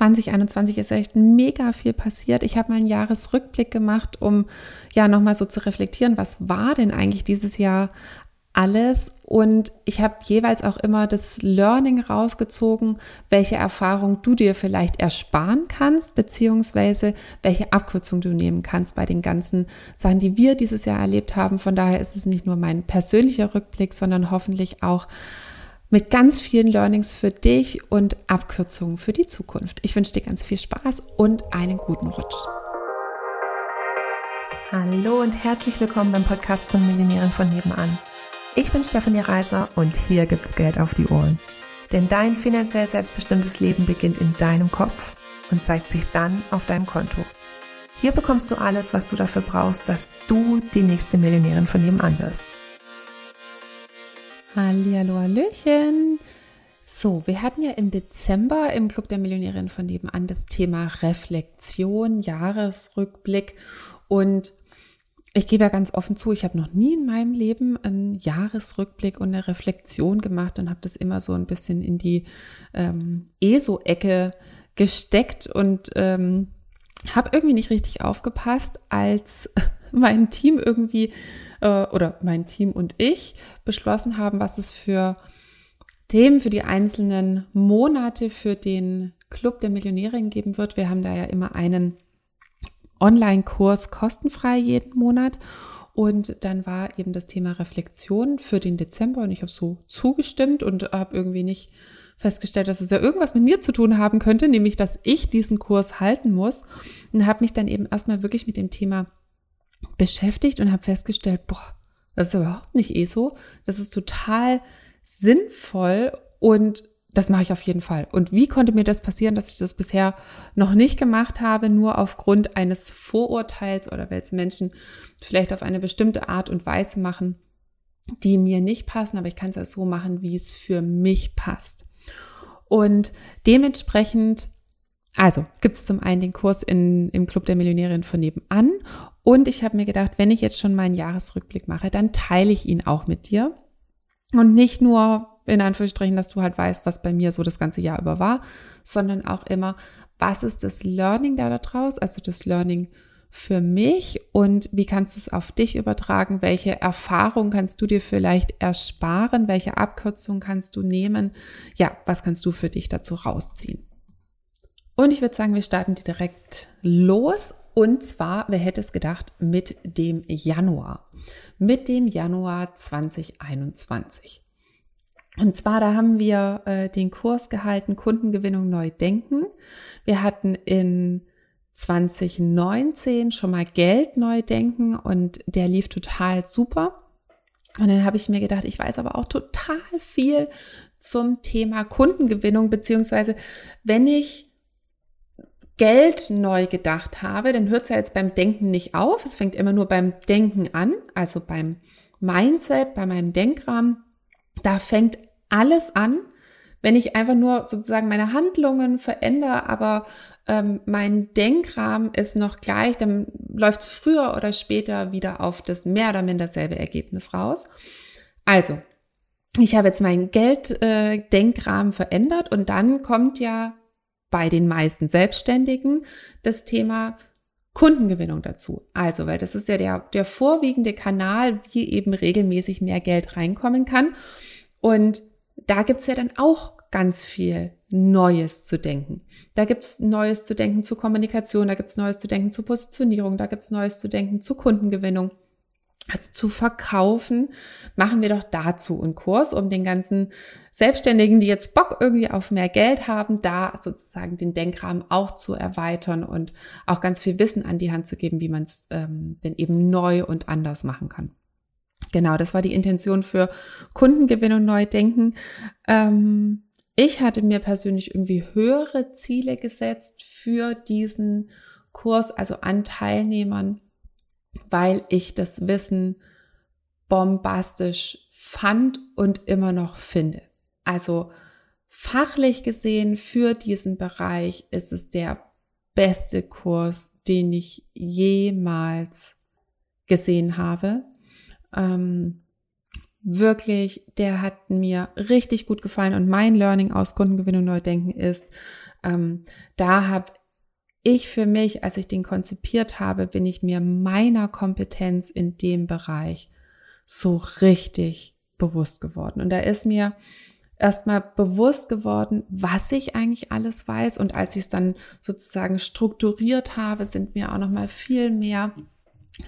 2021 ist echt mega viel passiert. Ich habe mal einen Jahresrückblick gemacht, um ja nochmal so zu reflektieren, was war denn eigentlich dieses Jahr alles und ich habe jeweils auch immer das Learning rausgezogen, welche Erfahrung du dir vielleicht ersparen kannst, beziehungsweise welche Abkürzung du nehmen kannst bei den ganzen Sachen, die wir dieses Jahr erlebt haben. Von daher ist es nicht nur mein persönlicher Rückblick, sondern hoffentlich auch mit ganz vielen Learnings für dich und Abkürzungen für die Zukunft. Ich wünsche dir ganz viel Spaß und einen guten Rutsch. Hallo und herzlich willkommen beim Podcast von Millionären von nebenan. Ich bin Stefanie Reiser und hier gibt's Geld auf die Ohren. Denn dein finanziell selbstbestimmtes Leben beginnt in deinem Kopf und zeigt sich dann auf deinem Konto. Hier bekommst du alles, was du dafür brauchst, dass du die nächste Millionärin von nebenan wirst. Hallihallo, Hallöchen. So, wir hatten ja im Dezember im Club der Millionärin von nebenan das Thema Reflexion, Jahresrückblick und ich gebe ja ganz offen zu, ich habe noch nie in meinem Leben einen Jahresrückblick und eine Reflexion gemacht und habe das immer so ein bisschen in die ähm, ESO-Ecke gesteckt und ähm, habe irgendwie nicht richtig aufgepasst, als mein Team irgendwie äh, oder mein Team und ich beschlossen haben, was es für Themen für die einzelnen Monate für den Club der Millionärin geben wird. Wir haben da ja immer einen Online-Kurs kostenfrei jeden Monat. Und dann war eben das Thema Reflexion für den Dezember und ich habe so zugestimmt und habe irgendwie nicht festgestellt, dass es ja irgendwas mit mir zu tun haben könnte, nämlich dass ich diesen Kurs halten muss und habe mich dann eben erstmal wirklich mit dem Thema beschäftigt und habe festgestellt, boah, das ist überhaupt nicht eh so, das ist total sinnvoll und das mache ich auf jeden Fall. Und wie konnte mir das passieren, dass ich das bisher noch nicht gemacht habe, nur aufgrund eines Vorurteils oder weil es Menschen vielleicht auf eine bestimmte Art und Weise machen, die mir nicht passen, aber ich kann es ja so machen, wie es für mich passt. Und dementsprechend, also gibt es zum einen den Kurs in, im Club der Millionärin von nebenan und ich habe mir gedacht, wenn ich jetzt schon meinen Jahresrückblick mache, dann teile ich ihn auch mit dir. Und nicht nur in Anführungsstrichen, dass du halt weißt, was bei mir so das ganze Jahr über war, sondern auch immer, was ist das Learning da daraus, also das Learning für mich und wie kannst du es auf dich übertragen? Welche Erfahrung kannst du dir vielleicht ersparen? Welche Abkürzung kannst du nehmen? Ja, was kannst du für dich dazu rausziehen? Und ich würde sagen, wir starten direkt los. Und zwar, wer hätte es gedacht, mit dem Januar. Mit dem Januar 2021. Und zwar, da haben wir äh, den Kurs gehalten, Kundengewinnung neu denken. Wir hatten in 2019 schon mal Geld neu denken und der lief total super. Und dann habe ich mir gedacht, ich weiß aber auch total viel zum Thema Kundengewinnung, beziehungsweise wenn ich Geld neu gedacht habe, dann hört es ja jetzt beim Denken nicht auf. Es fängt immer nur beim Denken an, also beim Mindset, bei meinem Denkrahmen. Da fängt alles an, wenn ich einfach nur sozusagen meine Handlungen verändere, aber ähm, mein Denkrahmen ist noch gleich, dann läuft es früher oder später wieder auf das mehr oder minder selbe Ergebnis raus. Also, ich habe jetzt meinen Gelddenkrahmen äh, verändert und dann kommt ja bei den meisten Selbstständigen das Thema Kundengewinnung dazu. Also, weil das ist ja der, der vorwiegende Kanal, wie eben regelmäßig mehr Geld reinkommen kann. Und da gibt's ja dann auch ganz viel Neues zu denken. Da gibt's Neues zu denken zu Kommunikation, da gibt's Neues zu denken zu Positionierung, da gibt's Neues zu denken zu Kundengewinnung. Also zu verkaufen, machen wir doch dazu einen Kurs, um den ganzen Selbstständigen, die jetzt Bock irgendwie auf mehr Geld haben, da sozusagen den Denkrahmen auch zu erweitern und auch ganz viel Wissen an die Hand zu geben, wie man es ähm, denn eben neu und anders machen kann. Genau, das war die Intention für Kundengewinn und Neudenken. Ähm, ich hatte mir persönlich irgendwie höhere Ziele gesetzt für diesen Kurs, also an Teilnehmern, weil ich das Wissen bombastisch fand und immer noch finde. Also fachlich gesehen für diesen Bereich ist es der beste Kurs, den ich jemals gesehen habe. Ähm, wirklich, der hat mir richtig gut gefallen und mein Learning aus Kundengewinnung Neudenken ist, ähm, da habe ich für mich, als ich den konzipiert habe, bin ich mir meiner Kompetenz in dem Bereich so richtig bewusst geworden. Und da ist mir erstmal bewusst geworden, was ich eigentlich alles weiß. Und als ich es dann sozusagen strukturiert habe, sind mir auch noch mal viel mehr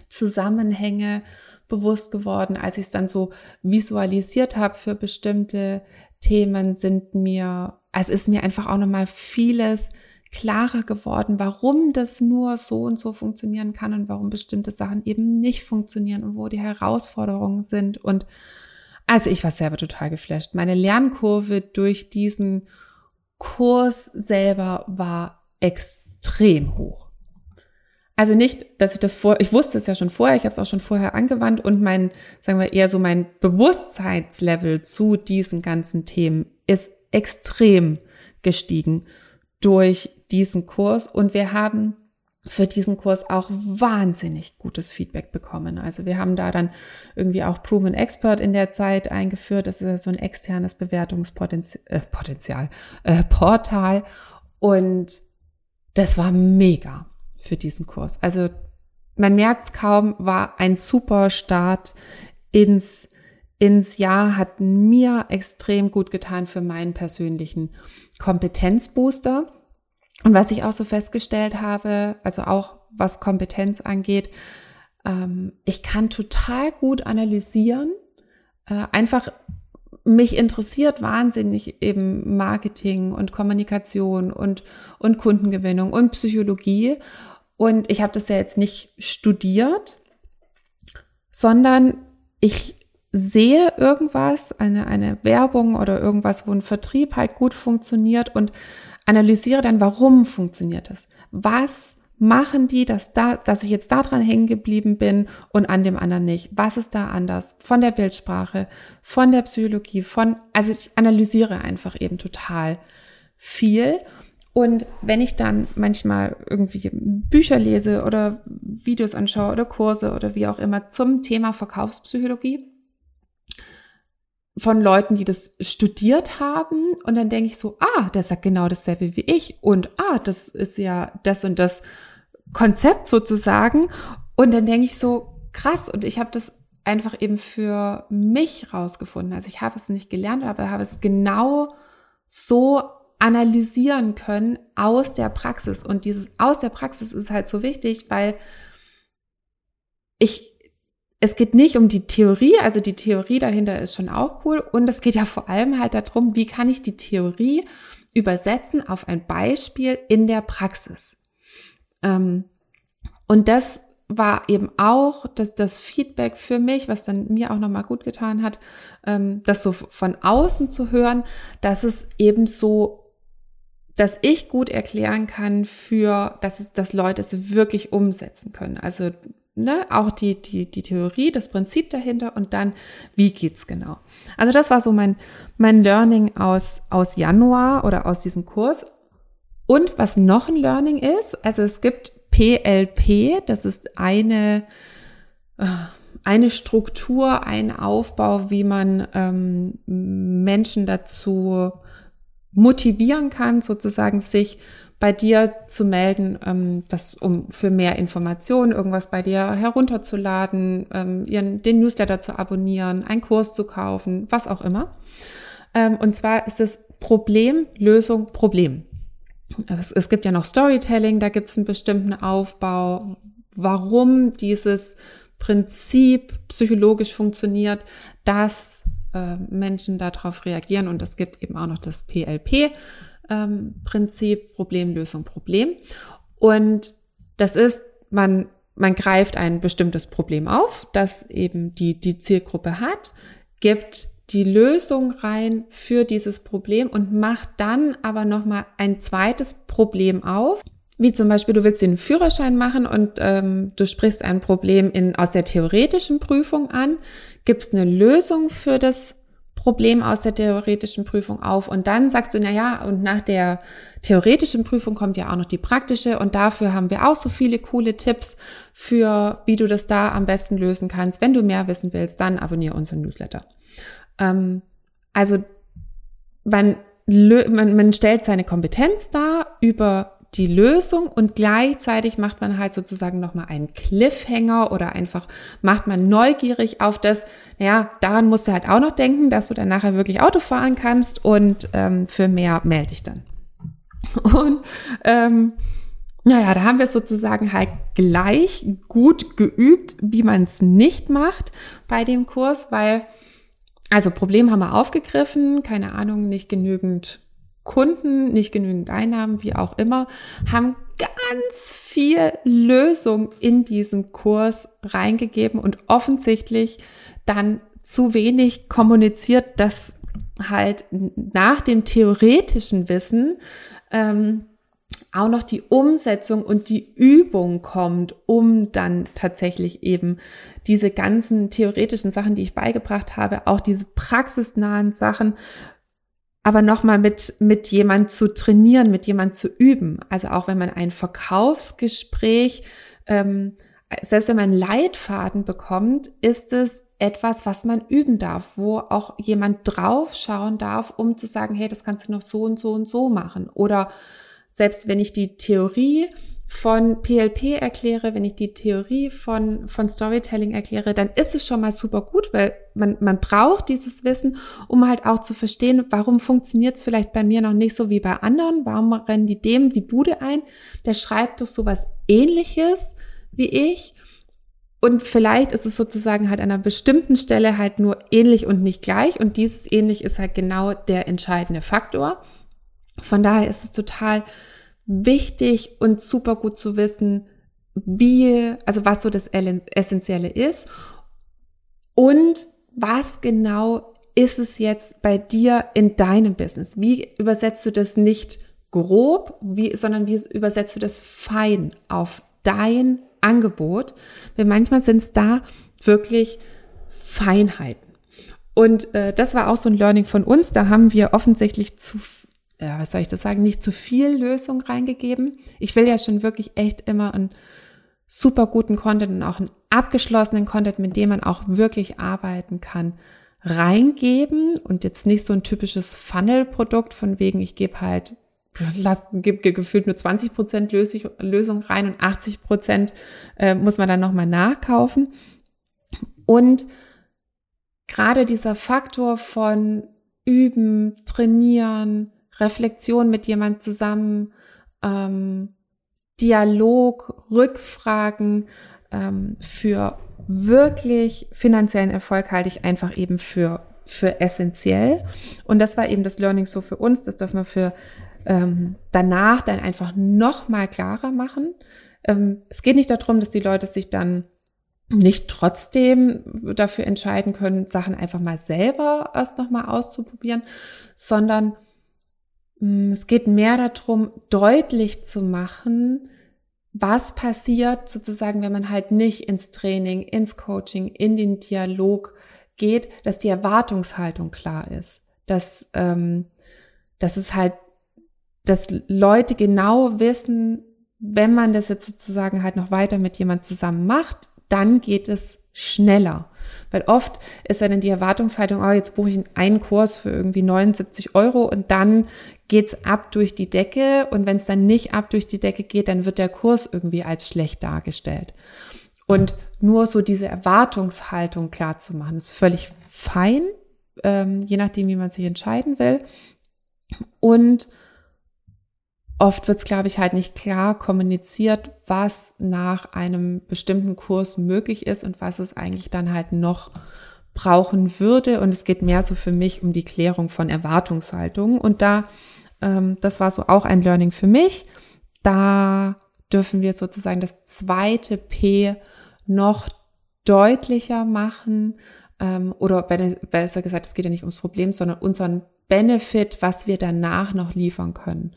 Zusammenhänge bewusst geworden. Als ich es dann so visualisiert habe für bestimmte Themen, sind mir, also ist mir einfach auch noch mal vieles klarer geworden, warum das nur so und so funktionieren kann und warum bestimmte Sachen eben nicht funktionieren und wo die Herausforderungen sind und also ich war selber total geflasht. Meine Lernkurve durch diesen Kurs selber war extrem hoch. Also nicht, dass ich das vor, ich wusste es ja schon vorher, ich habe es auch schon vorher angewandt und mein, sagen wir eher so mein Bewusstseinslevel zu diesen ganzen Themen ist extrem gestiegen durch diesen Kurs und wir haben für diesen Kurs auch wahnsinnig gutes Feedback bekommen. Also wir haben da dann irgendwie auch Proven Expert in der Zeit eingeführt. Das ist so ein externes Bewertungspotenzial, äh, Potenzial, äh, Portal. Und das war mega für diesen Kurs. Also man merkt es kaum, war ein super Start ins, ins Jahr, hat mir extrem gut getan für meinen persönlichen Kompetenzbooster. Und was ich auch so festgestellt habe, also auch was Kompetenz angeht, ähm, ich kann total gut analysieren. Äh, einfach mich interessiert wahnsinnig eben Marketing und Kommunikation und, und Kundengewinnung und Psychologie. Und ich habe das ja jetzt nicht studiert, sondern ich sehe irgendwas, eine, eine Werbung oder irgendwas, wo ein Vertrieb halt gut funktioniert und analysiere dann, warum funktioniert das? Was machen die, dass da, dass ich jetzt da dran hängen geblieben bin und an dem anderen nicht? Was ist da anders? Von der Bildsprache, von der Psychologie, von, also ich analysiere einfach eben total viel. Und wenn ich dann manchmal irgendwie Bücher lese oder Videos anschaue oder Kurse oder wie auch immer zum Thema Verkaufspsychologie, von Leuten, die das studiert haben. Und dann denke ich so, ah, der sagt genau dasselbe wie ich. Und ah, das ist ja das und das Konzept sozusagen. Und dann denke ich so, krass. Und ich habe das einfach eben für mich rausgefunden. Also ich habe es nicht gelernt, aber habe es genau so analysieren können aus der Praxis. Und dieses aus der Praxis ist halt so wichtig, weil ich es geht nicht um die Theorie, also die Theorie dahinter ist schon auch cool. Und es geht ja vor allem halt darum, wie kann ich die Theorie übersetzen auf ein Beispiel in der Praxis. Ähm, und das war eben auch das, das Feedback für mich, was dann mir auch nochmal gut getan hat, ähm, das so von außen zu hören, dass es eben so, dass ich gut erklären kann für, dass es, dass Leute es wirklich umsetzen können. Also ne, auch die, die, die Theorie, das Prinzip dahinter und dann, wie geht's genau. Also das war so mein, mein Learning aus, aus Januar oder aus diesem Kurs. Und was noch ein Learning ist, also es gibt PLP, das ist eine, äh, eine Struktur, ein Aufbau, wie man ähm, Menschen dazu motivieren kann, sozusagen sich bei dir zu melden, ähm, das, um für mehr Informationen irgendwas bei dir herunterzuladen, ähm, ihren, den Newsletter zu abonnieren, einen Kurs zu kaufen, was auch immer. Ähm, und zwar ist es Problem, Lösung, Problem. Es, es gibt ja noch Storytelling, da gibt es einen bestimmten Aufbau, warum dieses Prinzip psychologisch funktioniert, dass äh, Menschen darauf reagieren. Und es gibt eben auch noch das PLP ähm, Prinzip Problemlösung Problem. Und das ist, man, man greift ein bestimmtes Problem auf, das eben die, die Zielgruppe hat, gibt die Lösung rein für dieses Problem und macht dann aber nochmal ein zweites Problem auf. Wie zum Beispiel, du willst den Führerschein machen und ähm, du sprichst ein Problem in, aus der theoretischen Prüfung an, gibst eine Lösung für das Problem aus der theoretischen Prüfung auf und dann sagst du, na ja, und nach der theoretischen Prüfung kommt ja auch noch die praktische und dafür haben wir auch so viele coole Tipps für, wie du das da am besten lösen kannst. Wenn du mehr wissen willst, dann abonniere unseren Newsletter. Ähm, also man man, man stellt seine Kompetenz dar über die Lösung und gleichzeitig macht man halt sozusagen nochmal einen Cliffhanger oder einfach macht man neugierig auf das, naja, daran musst du halt auch noch denken, dass du dann nachher wirklich Auto fahren kannst und ähm, für mehr melde dich dann. Und ähm, naja, da haben wir es sozusagen halt gleich gut geübt, wie man es nicht macht bei dem Kurs, weil, also Problem haben wir aufgegriffen, keine Ahnung, nicht genügend Kunden, nicht genügend Einnahmen, wie auch immer, haben ganz viel Lösung in diesem Kurs reingegeben und offensichtlich dann zu wenig kommuniziert, dass halt nach dem theoretischen Wissen ähm, auch noch die Umsetzung und die Übung kommt, um dann tatsächlich eben diese ganzen theoretischen Sachen, die ich beigebracht habe, auch diese praxisnahen Sachen aber nochmal mit, mit jemand zu trainieren, mit jemand zu üben. Also auch wenn man ein Verkaufsgespräch, ähm, selbst wenn man Leitfaden bekommt, ist es etwas, was man üben darf, wo auch jemand draufschauen darf, um zu sagen, hey, das kannst du noch so und so und so machen. Oder selbst wenn ich die Theorie von PLP erkläre, wenn ich die Theorie von, von Storytelling erkläre, dann ist es schon mal super gut, weil man, man braucht dieses Wissen, um halt auch zu verstehen, warum funktioniert es vielleicht bei mir noch nicht so wie bei anderen, warum rennen die dem die Bude ein, der schreibt doch sowas ähnliches wie ich. Und vielleicht ist es sozusagen halt an einer bestimmten Stelle halt nur ähnlich und nicht gleich. Und dieses ähnlich ist halt genau der entscheidende Faktor. Von daher ist es total wichtig und super gut zu wissen, wie, also was so das Essentielle ist und was genau ist es jetzt bei dir in deinem Business? Wie übersetzt du das nicht grob, wie, sondern wie übersetzt du das fein auf dein Angebot? Weil manchmal sind es da wirklich Feinheiten. Und äh, das war auch so ein Learning von uns. Da haben wir offensichtlich zu ja, was soll ich das sagen, nicht zu viel Lösung reingegeben. Ich will ja schon wirklich echt immer einen super guten Content und auch einen abgeschlossenen Content, mit dem man auch wirklich arbeiten kann, reingeben und jetzt nicht so ein typisches Funnel-Produkt von wegen, ich gebe halt, lass, gebe gefühlt nur 20 Prozent Lösung rein und 80 Prozent äh, muss man dann nochmal nachkaufen. Und gerade dieser Faktor von üben, trainieren, Reflexion mit jemand zusammen, ähm, Dialog, Rückfragen ähm, für wirklich finanziellen Erfolg halte ich einfach eben für, für essentiell. Und das war eben das Learning so für uns. Das dürfen wir für ähm, danach dann einfach noch mal klarer machen. Ähm, es geht nicht darum, dass die Leute sich dann nicht trotzdem dafür entscheiden können, Sachen einfach mal selber erst noch mal auszuprobieren, sondern es geht mehr darum, deutlich zu machen, was passiert sozusagen, wenn man halt nicht ins Training, ins Coaching, in den Dialog geht, dass die Erwartungshaltung klar ist, dass, ähm, dass es halt, dass Leute genau wissen, wenn man das jetzt sozusagen halt noch weiter mit jemand zusammen macht, dann geht es schneller. Weil oft ist dann die Erwartungshaltung, oh, jetzt buche ich einen Kurs für irgendwie 79 Euro und dann geht's ab durch die Decke. Und wenn es dann nicht ab durch die Decke geht, dann wird der Kurs irgendwie als schlecht dargestellt. Und nur so diese Erwartungshaltung klar zu machen, ist völlig fein, ähm, je nachdem, wie man sich entscheiden will. Und oft wird es, glaube ich, halt nicht klar kommuniziert, was nach einem bestimmten Kurs möglich ist und was es eigentlich dann halt noch brauchen würde. Und es geht mehr so für mich um die Klärung von Erwartungshaltungen. Und da, ähm, das war so auch ein Learning für mich. Da dürfen wir sozusagen das zweite P noch deutlicher machen. Ähm, oder besser gesagt, es geht ja nicht ums Problem, sondern unseren Benefit, was wir danach noch liefern können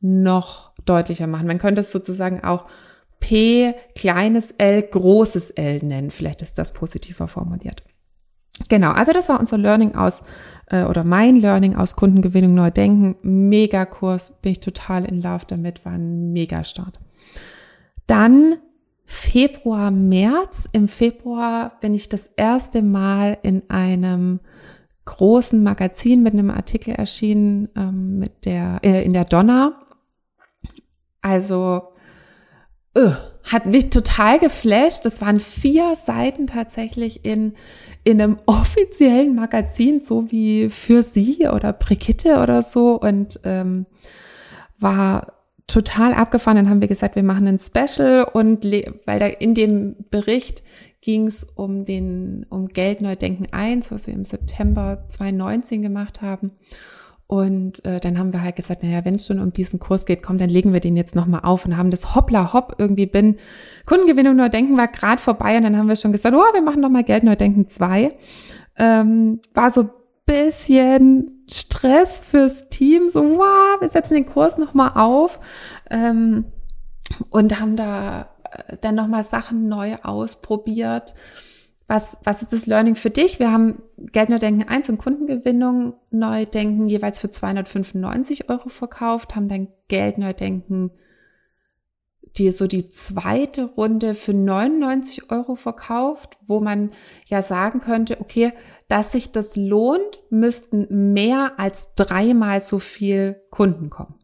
noch deutlicher machen. Man könnte es sozusagen auch P kleines l großes L nennen. Vielleicht ist das positiver formuliert. Genau, also das war unser Learning aus äh, oder mein Learning aus Kundengewinnung neu denken. Megakurs, bin ich total in Love damit, war ein Megastart. Dann Februar, März. Im Februar bin ich das erste Mal in einem großen Magazin mit einem Artikel erschienen ähm, mit der, äh, in der Donner. Also uh, hat mich total geflasht. Das waren vier Seiten tatsächlich in, in einem offiziellen Magazin, so wie für sie oder Brigitte oder so. Und ähm, war total abgefahren. Dann haben wir gesagt, wir machen ein Special und weil da in dem Bericht ging es um den um Geldneudenken 1, was wir im September 2019 gemacht haben. Und äh, dann haben wir halt gesagt, naja, wenn es schon um diesen Kurs geht, komm, dann legen wir den jetzt nochmal auf und haben das hoppla hopp irgendwie bin. Kundengewinnung neu denken war gerade vorbei und dann haben wir schon gesagt, oh, wir machen nochmal Geld neu denken 2. Ähm, war so bisschen Stress fürs Team, so, wow, wir setzen den Kurs nochmal auf ähm, und haben da äh, dann nochmal Sachen neu ausprobiert was, was ist das Learning für dich? Wir haben Geld neu denken 1 und Kundengewinnung neu denken jeweils für 295 Euro verkauft, haben dann Geld neu die so die zweite Runde für 99 Euro verkauft, wo man ja sagen könnte, okay, dass sich das lohnt, müssten mehr als dreimal so viel Kunden kommen.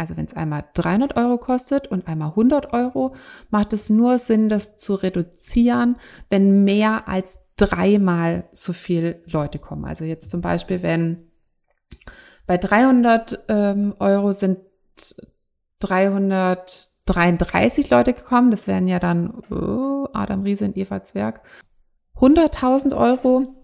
Also wenn es einmal 300 Euro kostet und einmal 100 Euro, macht es nur Sinn, das zu reduzieren, wenn mehr als dreimal so viel Leute kommen. Also jetzt zum Beispiel, wenn bei 300 ähm, Euro sind 333 Leute gekommen, das wären ja dann oh, Adam Riese und Eva Zwerg, 100.000 Euro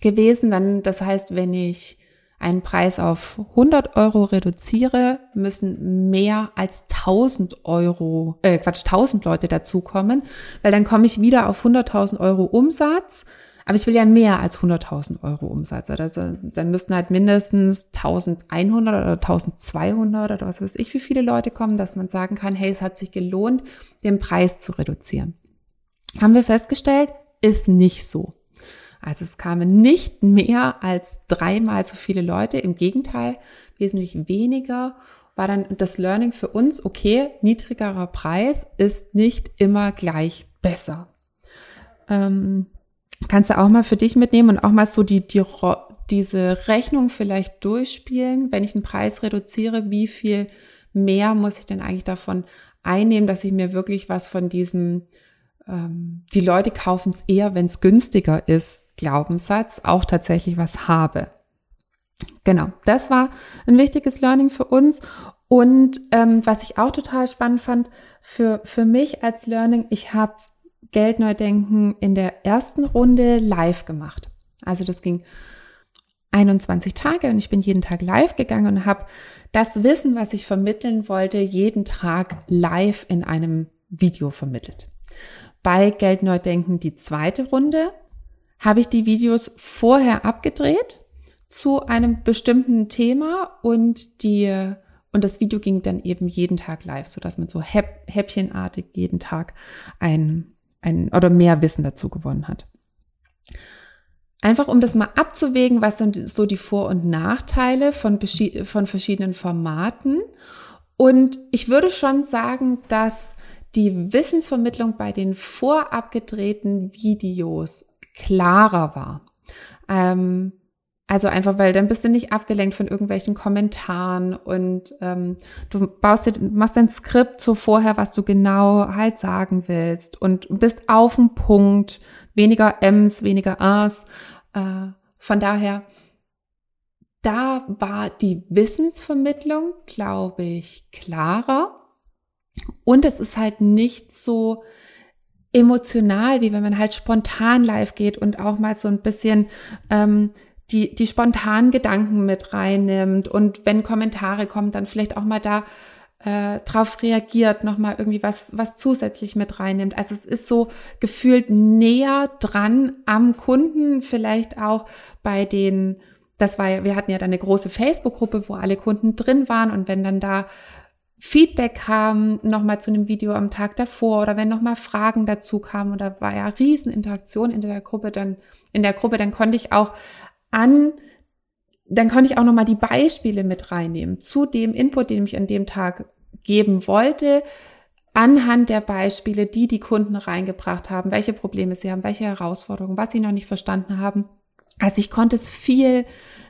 gewesen. Dann, das heißt, wenn ich einen Preis auf 100 Euro reduziere, müssen mehr als 1000 Euro, äh Quatsch, 1000 Leute dazukommen, weil dann komme ich wieder auf 100.000 Euro Umsatz. Aber ich will ja mehr als 100.000 Euro Umsatz. Also dann müssten halt mindestens 1100 oder 1200 oder was weiß ich, wie viele Leute kommen, dass man sagen kann, hey, es hat sich gelohnt, den Preis zu reduzieren. Haben wir festgestellt, ist nicht so. Also es kamen nicht mehr als dreimal so viele Leute, im Gegenteil, wesentlich weniger war dann das Learning für uns, okay, niedrigerer Preis ist nicht immer gleich besser. Ähm, kannst du auch mal für dich mitnehmen und auch mal so die, die, diese Rechnung vielleicht durchspielen, wenn ich einen Preis reduziere, wie viel mehr muss ich denn eigentlich davon einnehmen, dass ich mir wirklich was von diesem, ähm, die Leute kaufen es eher, wenn es günstiger ist, Glaubenssatz auch tatsächlich was habe. Genau, das war ein wichtiges Learning für uns. Und ähm, was ich auch total spannend fand für, für mich als Learning, ich habe Geldneudenken in der ersten Runde live gemacht. Also das ging 21 Tage und ich bin jeden Tag live gegangen und habe das Wissen, was ich vermitteln wollte, jeden Tag live in einem Video vermittelt. Bei Geldneudenken die zweite Runde habe ich die Videos vorher abgedreht zu einem bestimmten Thema und die und das Video ging dann eben jeden Tag live, so dass man so häpp, häppchenartig jeden Tag ein, ein oder mehr Wissen dazu gewonnen hat. Einfach um das mal abzuwägen, was sind so die Vor- und Nachteile von, von verschiedenen Formaten. Und ich würde schon sagen, dass die Wissensvermittlung bei den vorab gedrehten Videos klarer war. Ähm, also einfach, weil dann bist du nicht abgelenkt von irgendwelchen Kommentaren und ähm, du baust dir, machst dein Skript so vorher, was du genau halt sagen willst und bist auf dem Punkt, weniger Ms, weniger As. Äh, von daher, da war die Wissensvermittlung, glaube ich, klarer. Und es ist halt nicht so emotional, wie wenn man halt spontan live geht und auch mal so ein bisschen ähm, die, die spontanen Gedanken mit reinnimmt und wenn Kommentare kommen, dann vielleicht auch mal da äh, drauf reagiert, nochmal irgendwie was, was zusätzlich mit reinnimmt. Also es ist so gefühlt näher dran am Kunden, vielleicht auch bei den, das war ja, wir hatten ja dann eine große Facebook-Gruppe, wo alle Kunden drin waren und wenn dann da Feedback kam nochmal zu einem Video am Tag davor oder wenn nochmal Fragen dazu kamen oder war ja Rieseninteraktion in der Gruppe, dann in der Gruppe, dann konnte ich auch an, dann konnte ich auch nochmal die Beispiele mit reinnehmen zu dem Input, den ich an dem Tag geben wollte, anhand der Beispiele, die die Kunden reingebracht haben, welche Probleme sie haben, welche Herausforderungen, was sie noch nicht verstanden haben. Also ich konnte es viel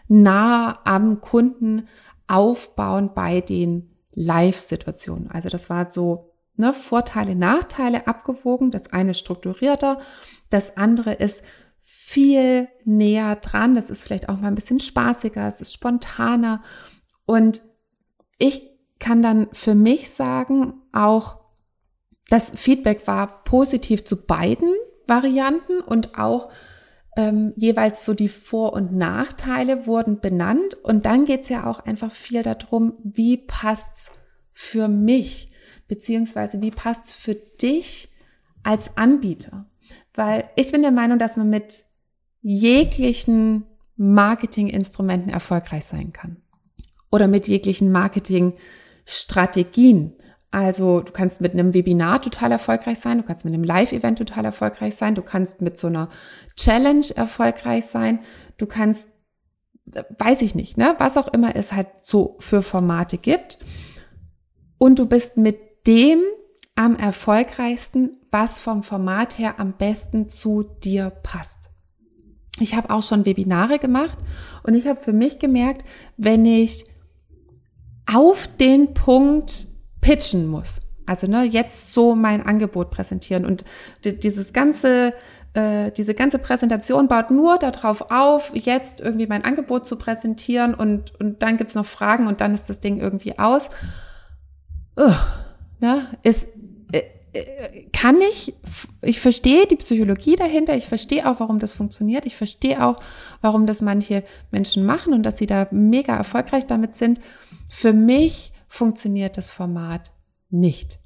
nah am Kunden aufbauen bei den Live-Situationen. Also das war so ne, Vorteile, Nachteile abgewogen. Das eine strukturierter, das andere ist viel näher dran. Das ist vielleicht auch mal ein bisschen spaßiger, es ist spontaner. Und ich kann dann für mich sagen, auch das Feedback war positiv zu beiden Varianten und auch ähm, jeweils so die Vor- und Nachteile wurden benannt. Und dann geht es ja auch einfach viel darum, wie passt's für mich, beziehungsweise wie passt's für dich als Anbieter. Weil ich bin der Meinung, dass man mit jeglichen Marketinginstrumenten erfolgreich sein kann. Oder mit jeglichen Marketingstrategien. Also du kannst mit einem Webinar total erfolgreich sein, du kannst mit einem Live-Event total erfolgreich sein, du kannst mit so einer Challenge erfolgreich sein, du kannst, weiß ich nicht, ne, was auch immer es halt so für Formate gibt. Und du bist mit dem am erfolgreichsten, was vom Format her am besten zu dir passt. Ich habe auch schon Webinare gemacht und ich habe für mich gemerkt, wenn ich auf den Punkt pitchen muss. Also ne, jetzt so mein Angebot präsentieren und dieses ganze äh, diese ganze Präsentation baut nur darauf auf, jetzt irgendwie mein Angebot zu präsentieren und, und dann gibt's noch Fragen und dann ist das Ding irgendwie aus. Ugh, ne, ist, äh, äh, kann ich, ich verstehe die Psychologie dahinter, ich verstehe auch, warum das funktioniert, ich verstehe auch, warum das manche Menschen machen und dass sie da mega erfolgreich damit sind. Für mich funktioniert das Format nicht.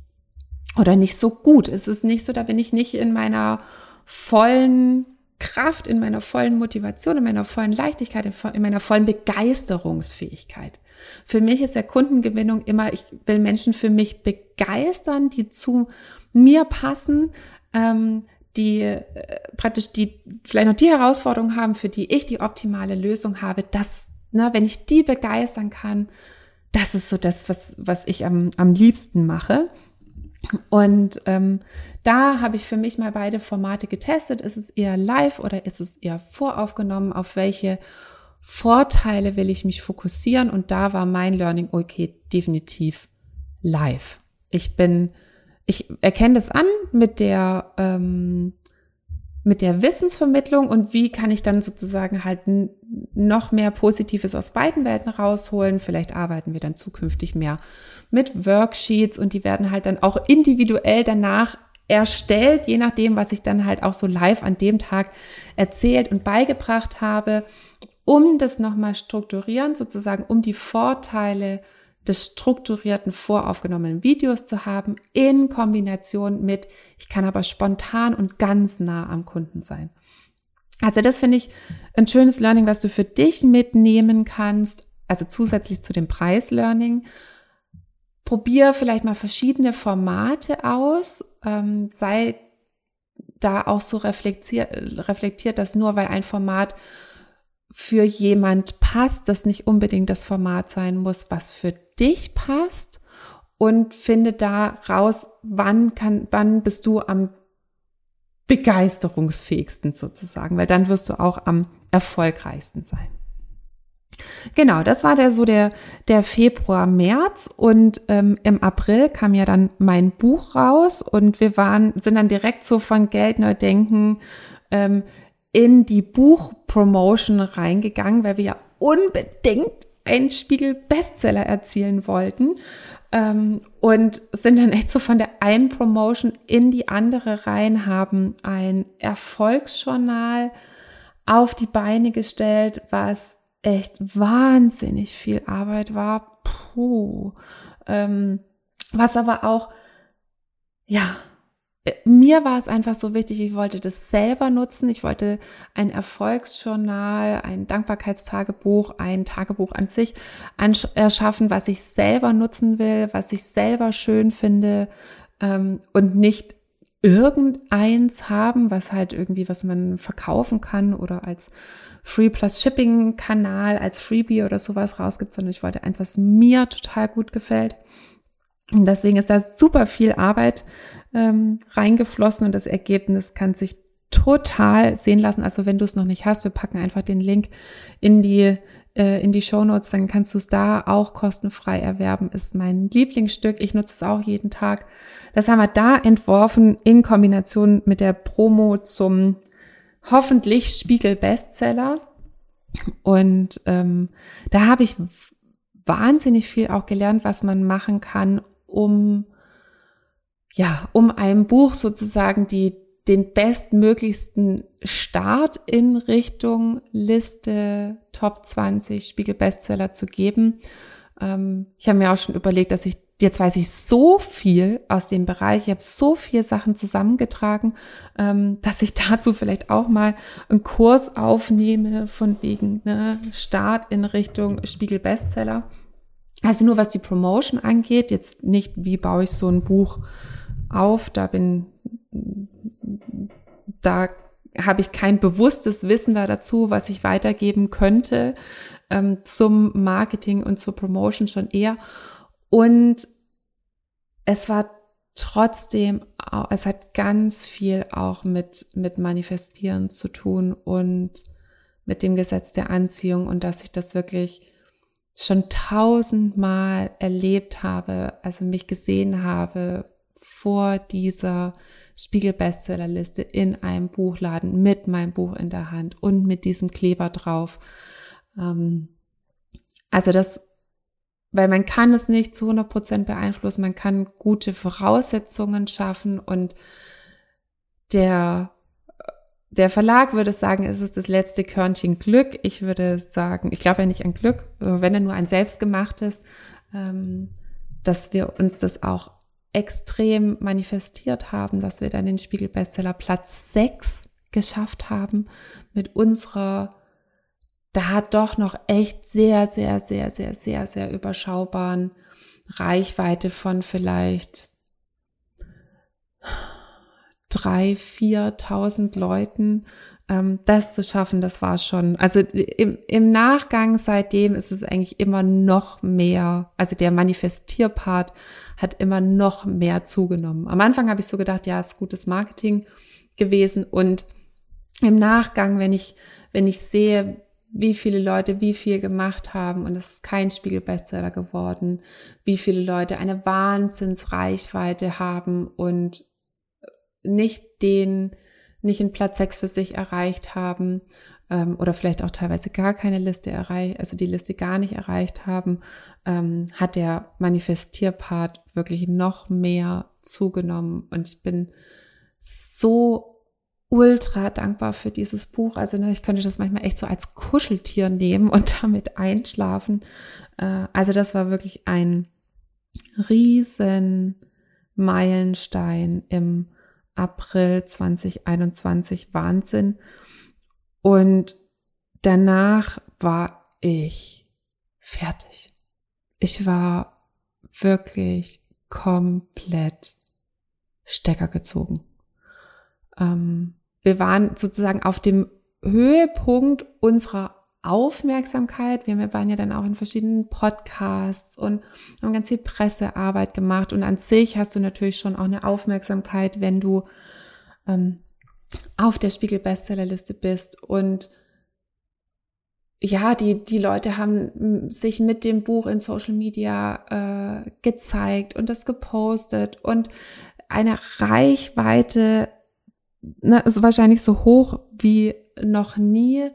Oder nicht so gut. Es ist nicht so, da bin ich nicht in meiner vollen Kraft, in meiner vollen Motivation, in meiner vollen Leichtigkeit, in meiner vollen Begeisterungsfähigkeit. Für mich ist der Kundengewinnung immer, ich will Menschen für mich begeistern, die zu mir passen, ähm, die äh, praktisch die vielleicht noch die Herausforderung haben, für die ich die optimale Lösung habe, dass, ne, wenn ich die begeistern kann, das ist so das, was, was ich am, am liebsten mache. Und ähm, da habe ich für mich mal beide Formate getestet. Ist es eher live oder ist es eher voraufgenommen? Auf welche Vorteile will ich mich fokussieren? Und da war mein Learning, okay, definitiv live. Ich bin, ich erkenne das an mit der ähm, mit der Wissensvermittlung und wie kann ich dann sozusagen halt noch mehr Positives aus beiden Welten rausholen. Vielleicht arbeiten wir dann zukünftig mehr mit Worksheets und die werden halt dann auch individuell danach erstellt, je nachdem, was ich dann halt auch so live an dem Tag erzählt und beigebracht habe, um das nochmal strukturieren, sozusagen, um die Vorteile des strukturierten, voraufgenommenen Videos zu haben, in Kombination mit, ich kann aber spontan und ganz nah am Kunden sein. Also das finde ich ein schönes Learning, was du für dich mitnehmen kannst, also zusätzlich zu dem Preis-Learning. Probier vielleicht mal verschiedene Formate aus, ähm, sei da auch so reflektiert, reflektiert, dass nur weil ein Format für jemand passt, das nicht unbedingt das Format sein muss, was für dich passt und finde da raus, wann kann, wann bist du am begeisterungsfähigsten sozusagen, weil dann wirst du auch am erfolgreichsten sein. Genau, das war der so der, der Februar, März und ähm, im April kam ja dann mein Buch raus und wir waren, sind dann direkt so von Geld neu denken ähm, in die Buchpromotion reingegangen, weil wir ja unbedingt einen Spiegel-Bestseller erzielen wollten. Ähm, und sind dann echt so von der einen Promotion in die andere rein, haben ein Erfolgsjournal auf die Beine gestellt, was echt wahnsinnig viel Arbeit war. Puh. Ähm, was aber auch, ja, mir war es einfach so wichtig, ich wollte das selber nutzen. Ich wollte ein Erfolgsjournal, ein Dankbarkeitstagebuch, ein Tagebuch an sich erschaffen, was ich selber nutzen will, was ich selber schön finde ähm, und nicht irgendeins haben, was halt irgendwie, was man verkaufen kann oder als Free Plus Shipping Kanal, als Freebie oder sowas rausgibt, sondern ich wollte eins, was mir total gut gefällt. Und deswegen ist da super viel Arbeit ähm, reingeflossen und das Ergebnis kann sich total sehen lassen. Also wenn du es noch nicht hast, wir packen einfach den Link in die äh, in die Show Notes, dann kannst du es da auch kostenfrei erwerben. Ist mein Lieblingsstück. Ich nutze es auch jeden Tag. Das haben wir da entworfen in Kombination mit der Promo zum hoffentlich Spiegel Bestseller. Und ähm, da habe ich wahnsinnig viel auch gelernt, was man machen kann, um ja, um einem Buch sozusagen die den bestmöglichsten Start in Richtung Liste Top 20 Spiegel Bestseller zu geben. Ähm, ich habe mir auch schon überlegt, dass ich jetzt weiß ich so viel aus dem Bereich, ich habe so viele Sachen zusammengetragen, ähm, dass ich dazu vielleicht auch mal einen Kurs aufnehme von wegen ne, Start in Richtung Spiegel Bestseller. Also nur was die Promotion angeht, jetzt nicht, wie baue ich so ein Buch auf, da bin da habe ich kein bewusstes Wissen da dazu, was ich weitergeben könnte ähm, zum Marketing und zur Promotion schon eher. Und es war trotzdem, es hat ganz viel auch mit, mit Manifestieren zu tun und mit dem Gesetz der Anziehung und dass ich das wirklich schon tausendmal erlebt habe, also mich gesehen habe vor dieser Spiegel-Bestsellerliste in einem Buchladen mit meinem Buch in der Hand und mit diesem Kleber drauf. Ähm, also das, weil man kann es nicht zu 100 Prozent beeinflussen, man kann gute Voraussetzungen schaffen und der der Verlag würde sagen, es ist das letzte Körnchen Glück. Ich würde sagen, ich glaube ja nicht an Glück, wenn er nur ein selbstgemachtes, ähm, dass wir uns das auch extrem manifestiert haben, dass wir dann den Spiegel Bestseller Platz 6 geschafft haben mit unserer da doch noch echt sehr, sehr, sehr, sehr, sehr, sehr überschaubaren Reichweite von vielleicht drei, viertausend Leuten das zu schaffen, das war schon, also im, im Nachgang seitdem ist es eigentlich immer noch mehr, also der Manifestierpart hat immer noch mehr zugenommen. Am Anfang habe ich so gedacht, ja, ist gutes Marketing gewesen und im Nachgang, wenn ich, wenn ich sehe, wie viele Leute wie viel gemacht haben und es ist kein Spiegel-Bestseller geworden, wie viele Leute eine Wahnsinnsreichweite haben und nicht den nicht in Platz 6 für sich erreicht haben ähm, oder vielleicht auch teilweise gar keine Liste erreicht, also die Liste gar nicht erreicht haben, ähm, hat der Manifestierpart wirklich noch mehr zugenommen. Und ich bin so ultra dankbar für dieses Buch. Also ne, ich könnte das manchmal echt so als Kuscheltier nehmen und damit einschlafen. Äh, also das war wirklich ein riesen Meilenstein im April 2021 Wahnsinn. Und danach war ich fertig. Ich war wirklich komplett Stecker gezogen. Ähm, wir waren sozusagen auf dem Höhepunkt unserer Aufmerksamkeit. Wir waren ja dann auch in verschiedenen Podcasts und haben ganz viel Pressearbeit gemacht. Und an sich hast du natürlich schon auch eine Aufmerksamkeit, wenn du ähm, auf der Spiegel Bestsellerliste bist. Und ja, die, die Leute haben sich mit dem Buch in Social Media äh, gezeigt und das gepostet und eine Reichweite ne, ist wahrscheinlich so hoch wie noch nie.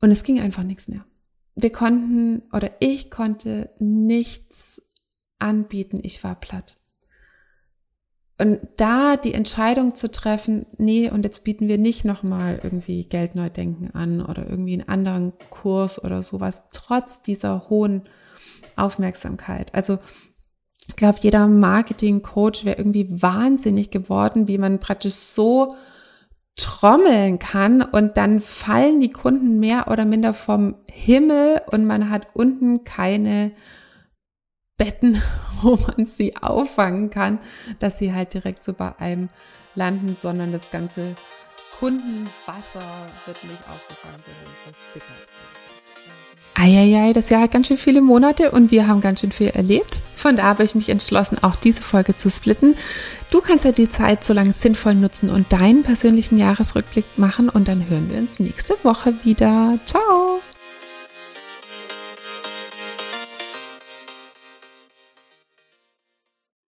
Und es ging einfach nichts mehr. Wir konnten oder ich konnte nichts anbieten. Ich war platt. Und da die Entscheidung zu treffen, nee, und jetzt bieten wir nicht nochmal irgendwie Geldneudenken an oder irgendwie einen anderen Kurs oder sowas, trotz dieser hohen Aufmerksamkeit. Also ich glaube, jeder Marketing-Coach wäre irgendwie wahnsinnig geworden, wie man praktisch so trommeln kann und dann fallen die Kunden mehr oder minder vom Himmel und man hat unten keine Betten, wo man sie auffangen kann, dass sie halt direkt so bei einem landen, sondern das ganze Kundenwasser wird nicht aufgefangen, sondern versickert. Eieiei, das Jahr hat ganz schön viele Monate und wir haben ganz schön viel erlebt. Von da habe ich mich entschlossen, auch diese Folge zu splitten. Du kannst ja die Zeit so lange sinnvoll nutzen und deinen persönlichen Jahresrückblick machen und dann hören wir uns nächste Woche wieder. Ciao!